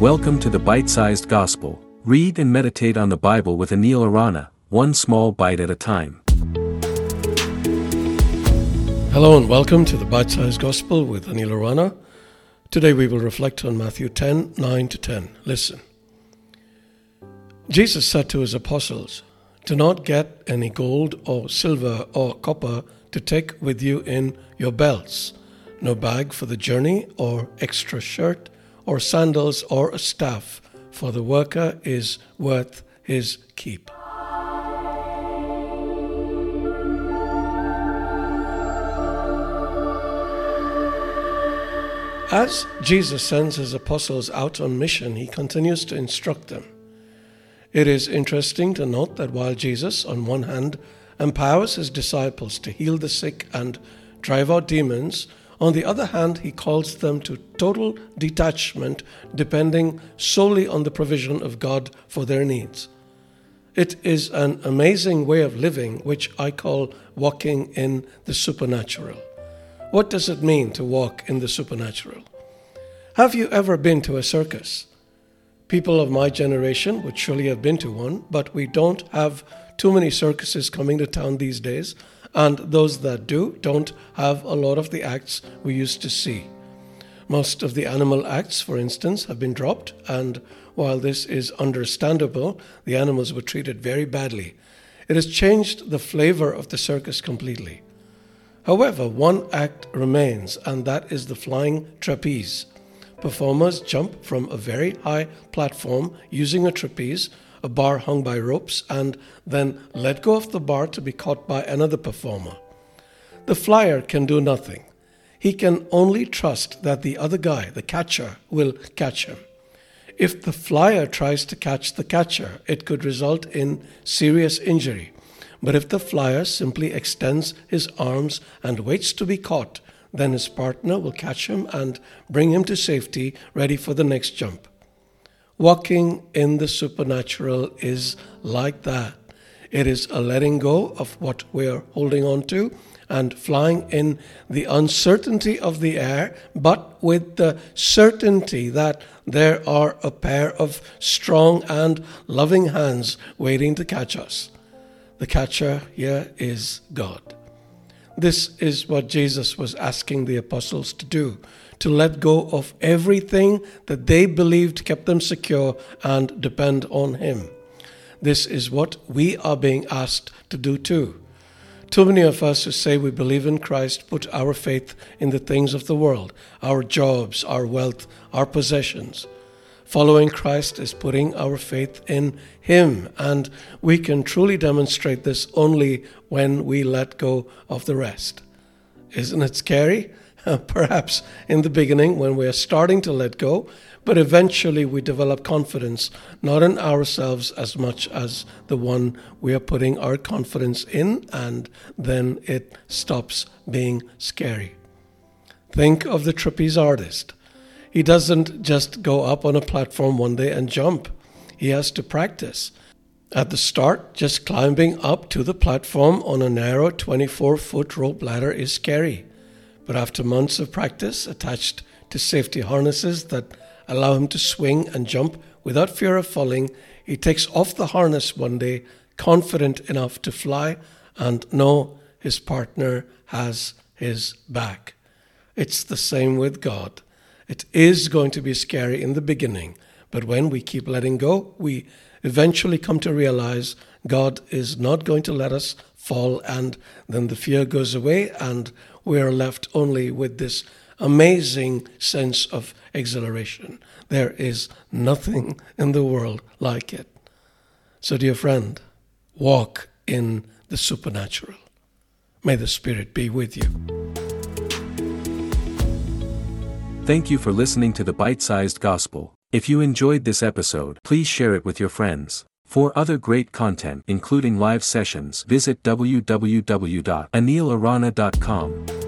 Welcome to the Bite Sized Gospel. Read and meditate on the Bible with Anil Arana, one small bite at a time. Hello and welcome to the Bite Sized Gospel with Anil Arana. Today we will reflect on Matthew 10 9 to 10. Listen. Jesus said to his apostles, Do not get any gold or silver or copper to take with you in your belts, no bag for the journey, or extra shirt, or sandals, or a staff, for the worker is worth his keep. As Jesus sends his apostles out on mission, he continues to instruct them. It is interesting to note that while Jesus, on one hand, empowers his disciples to heal the sick and drive out demons, on the other hand, he calls them to total detachment, depending solely on the provision of God for their needs. It is an amazing way of living, which I call walking in the supernatural. What does it mean to walk in the supernatural? Have you ever been to a circus? People of my generation would surely have been to one, but we don't have too many circuses coming to town these days, and those that do don't have a lot of the acts we used to see. Most of the animal acts, for instance, have been dropped, and while this is understandable, the animals were treated very badly. It has changed the flavor of the circus completely. However, one act remains, and that is the flying trapeze. Performers jump from a very high platform using a trapeze a bar hung by ropes, and then let go of the bar to be caught by another performer. The flyer can do nothing. He can only trust that the other guy, the catcher, will catch him. If the flyer tries to catch the catcher, it could result in serious injury. But if the flyer simply extends his arms and waits to be caught, then his partner will catch him and bring him to safety, ready for the next jump. Walking in the supernatural is like that. It is a letting go of what we're holding on to and flying in the uncertainty of the air, but with the certainty that there are a pair of strong and loving hands waiting to catch us. The catcher here is God. This is what Jesus was asking the apostles to do to let go of everything that they believed kept them secure and depend on Him. This is what we are being asked to do too. Too many of us who say we believe in Christ put our faith in the things of the world, our jobs, our wealth, our possessions. Following Christ is putting our faith in Him, and we can truly demonstrate this only when we let go of the rest. Isn't it scary? Perhaps in the beginning when we are starting to let go, but eventually we develop confidence not in ourselves as much as the one we are putting our confidence in, and then it stops being scary. Think of the trapeze artist. He doesn't just go up on a platform one day and jump, he has to practice. At the start, just climbing up to the platform on a narrow 24 foot rope ladder is scary. But after months of practice attached to safety harnesses that allow him to swing and jump without fear of falling, he takes off the harness one day, confident enough to fly and know his partner has his back. It's the same with God. It is going to be scary in the beginning, but when we keep letting go, we eventually come to realize God is not going to let us fall, and then the fear goes away, and we are left only with this amazing sense of exhilaration. There is nothing in the world like it. So, dear friend, walk in the supernatural. May the Spirit be with you. Thank you for listening to the Bite Sized Gospel. If you enjoyed this episode, please share it with your friends. For other great content, including live sessions, visit www.anilarana.com.